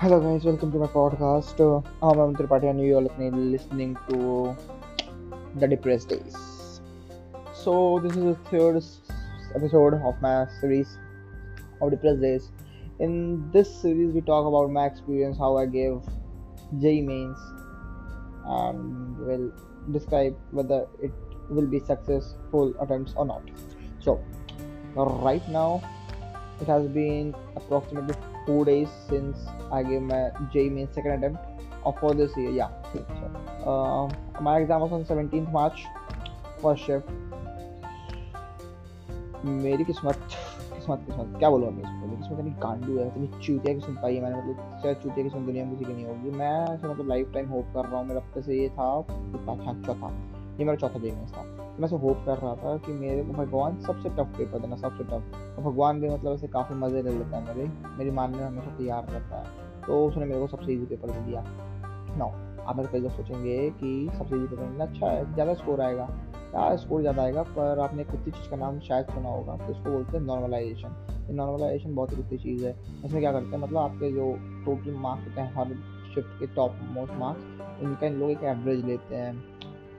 Hello guys, welcome to my podcast. Uh, I'm Aman Tripathi and you are listening to The Depressed Days. So this is the third episode of my series of Depressed Days. In this series, we talk about my experience, how I gave J mains, and will describe whether it will be successful attempts or not. So right now, it has been approximately four days since I gave my J main second attempt. Of for this year. Yeah. So, uh, my exam was on 17th March, first shift. मेरी किस्मत किस्मत किस्मत। क्या बोलूँ मैं इसको? किस्मत इतनी गांडू है इतनी चूतिया की सुन पाई है मैंने। मतलब शायद चूतिया की सुन दुनिया में किसी की नहीं होगी। मैं मतलब लाइफ टाइम होप कर रहा हूँ। मेरा अब से ये था चौथा ये मेरा चौथा डे था। मैं ऐसे होप कर रहा था कि मेरे को भगवान सबसे टफ पेपर देना, सबसे टफ और भगवान भी मतलब ऐसे काफ़ी मज़े ले लेता है मेरे, मेरी मानने में हमेशा तैयार रहता है। तो उसने मेरे को सबसे ईजी पेपर दे दिया। नो आप मेरे कई लोग सोचेंगे कि सबसे ईजी पेपर मिलना अच्छा है, ज़्यादा स्कोर आएगा। क्या स्कोर ज़्यादा आएगा, पर आपने कुत्ती चीज़ का नाम शायद सुना होगा तो इसको बोलते हैं नॉर्मलाइजेशन ये नॉर्मलाइजेशन बहुत ही कुत्ती चीज़ है। इसमें क्या करते हैं मतलब आपके जो टोटल मार्क्स होते हैं, हर शिफ्ट के टॉप मोस्ट मार्क्स उनका इन लोग एक एवरेज लेते हैं।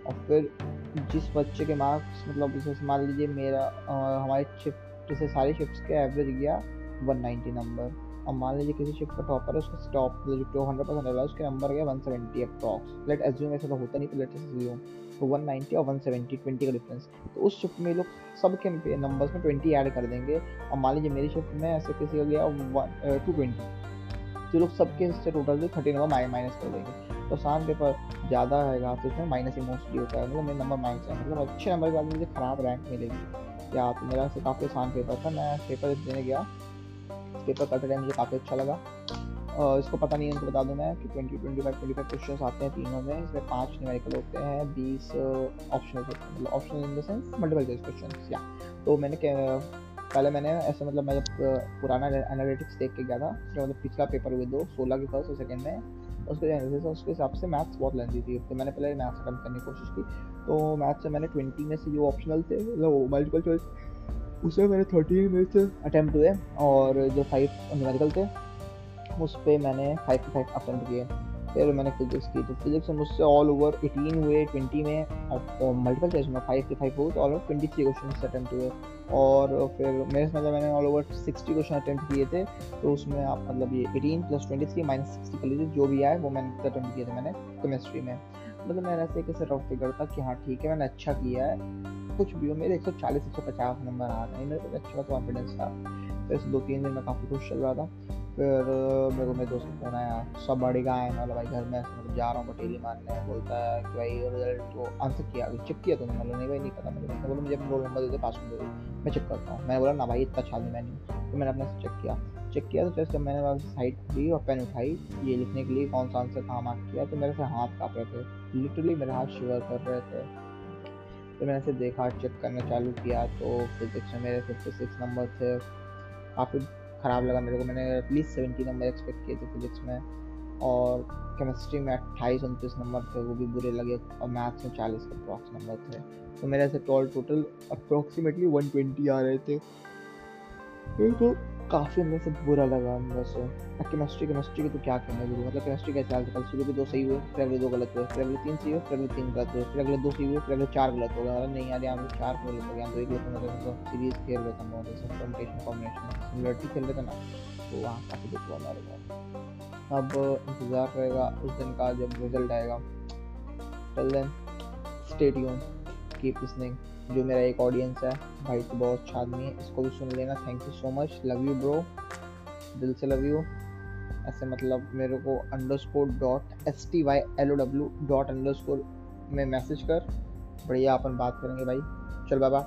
और फिर जिस बच्चे के मार्क्स मतलब जैसे मान लीजिए मेरा हमारे शिफ्ट जैसे सारी शिफ्ट के एवरेज गया 190 नंबर और मान लीजिए किसी शिफ्ट का टॉपर है, उसका टॉप जो हंड्रेड परसेंट है उसके नंबर गया one seventy approx let assume ऐसा तो होता नहीं लेट एज्यूम तो वन नाइन्टी और वन सेवेंटी ट्वेंटी का डिफरेंस तो उस शिफ्ट में लोग सब के नंबर्स में ट्वेंटी ऐड कर देंगे. और मान लीजिए मेरी शिफ्ट में ऐसे किसी का गया टू ट्वेंटी तो लोग सबके टोटल थर्टी नंबर माइनस कर देंगे. तो आसान पेपर ज़्यादा रहेगा तो उसमें माइनस ही मोस्टली होता है। मतलब मेरे नंबर माइनस है। मतलब अच्छे नंबर के बाद मुझे ख़राब रैंक मिलेगी। या तो मेरा से काफ़ी आसान पेपर था, मैं पेपर देने गया। पेपर करते टाइम मुझे काफ़ी अच्छा लगा। और इसको पता नहीं है उनको बता दूँ मैं कि twenty twenty five twenty five question आते हैं तीनों में। इसमें पाँच न्यूमेरिकल होते हैं, बीस ऑप्शन होते हैं। मतलब optional in the sense multiple choice question या तो मैंने पहले मैंने ऐसे मतलब मैं जब पुराना एनालिटिक्स देख के गया था जो मतलब पिछला पेपर हुए दो, सोलह के फ़र्स्ट और सेकेंड में। उसके एनालिसिस उसके हिसाब से मैथ्स बहुत लेंदी थी। तो मैंने पहले मैथ्स अटैम्प्ट करने की कोशिश की। तो मैथ्स से मैंने ट्वेंटी में से जो ऑप्शनल थे मतलब मल्टीपल चॉइस उसमें मेरे थर्टी में से अटैम्प्ट हुए और जो फाइव न्यूमेरिकल थे, उस पर मैंने फाइव टू फाइव अटैम्प्ट किए। फिर मैंने फिजिक्स की तो फिजिक्स में मुझसे ऑल ओवर एटीन हुए ट्वेंटी में मल्टीपल चॉइस में फाइव के फाइव हुए तो all over twenty three question attempt हुए। और फिर मेरे मतलब मैंने all over sixty question attempt किए थे तो उसमें आप मतलब ये eighteen plus twenty three minus sixty कर लीजिए जो भी आए वो मैंने अटैम्प्ट किए थे मैंने केमिस्ट्री में। मतलब मैंने ऐसे कैसे रफ फिगर था कि हाँ ठीक है, मैंने अच्छा किया है। कुछ भी हो, मेरे एक सौ चालीस, एक सौ पचास नंबर आ रहे हैं, मेरे को अच्छा कॉन्फिडेंस था। फिर दो तीन दिन में काफ़ी खुश चल रहा था। फिर मेरे को मेरे दोस्त का फ़ोन आया सब बड़ी गाय वाला भाई घर में मतलब जा रहा हूँ, पटेली मारने, बोलता है कि भाई रिज़ल्ट तो आंसर किया चेक किया तुमने मतलब नहीं भाई, नहीं पता मैंने बोला, मुझे रोल नंबर देते पास में मैं चेक करता हूँ। मैंने बोला, ना भाई, इतना अच्छा नहीं, मैं नहीं तो मैंने अपने से चेक किया। चेक किया तो जैसे मैंने साइड ली और पेन उठाई, ये लिखने के लिए कौन सा आंसर कहाँ मार्क किया तो मेरे से हाथ काँप रहे थे। लिटरली मेरे हाथ शिवर कर रहे थे। तो मैंने ऐसे देखा चेक करना चालू किया तो फिजिक्स में मेरे फिफ्टी सिक्स नंबर थे। काफ़ी ख़राब लगा मेरे को। मैंने एटलीस्ट सेवेंटी नंबर एक्सपेक्ट किए थे फिजिक्स में। और केमिस्ट्री में अट्ठाईस, उनतीस नंबर थे, वो भी बुरे लगे। और मैथ्स में चालीस अप्रॉक्स नंबर थे। तो मेरे ऐसे टोल टोटल अप्रोक्सीमेटली वन ट्वेंटी आ रहे थे। तो काफ़ी अंदर से बुरा लगा अंदर से। केमिस्ट्री केमिस्ट्री की तो क्या कहना है मतलब केमिस्ट्री कैसे हाल कल शुरू के दो सही हुए, फिर अगले दो गलत हुए, फिर अगले तीन सही हुए, फिर अगले तीन गलत हुए, फिर अगले दो सही हुए, फिर अगले चार गलत हो गए। नहीं यार यहाँ चार गलत हो गया तो एक गलत हो तो सीरीज़ खेल रहे थे हम जैसे कॉम्बिनेशन कॉम्बिनेशन सिमिलरिटी खेल रहे थे ना तो वहाँ काफ़ी दुख हुआ मेरे अब इंतज़ार रहेगा उस दिन का जब रिज़ल्ट आएगा। Till then stay tuned keep listening जो मेरा एक ऑडियंस है, भाई तो बहुत अच्छा आदमी है, इसको भी सुन लेना thank you so much love you bro दिल से लव यू ऐसे मतलब मेरे को underscore dot S T Y L O W dot underscore में मैसेज कर, बढ़िया अपन बात करेंगे भाई, चल बाबा।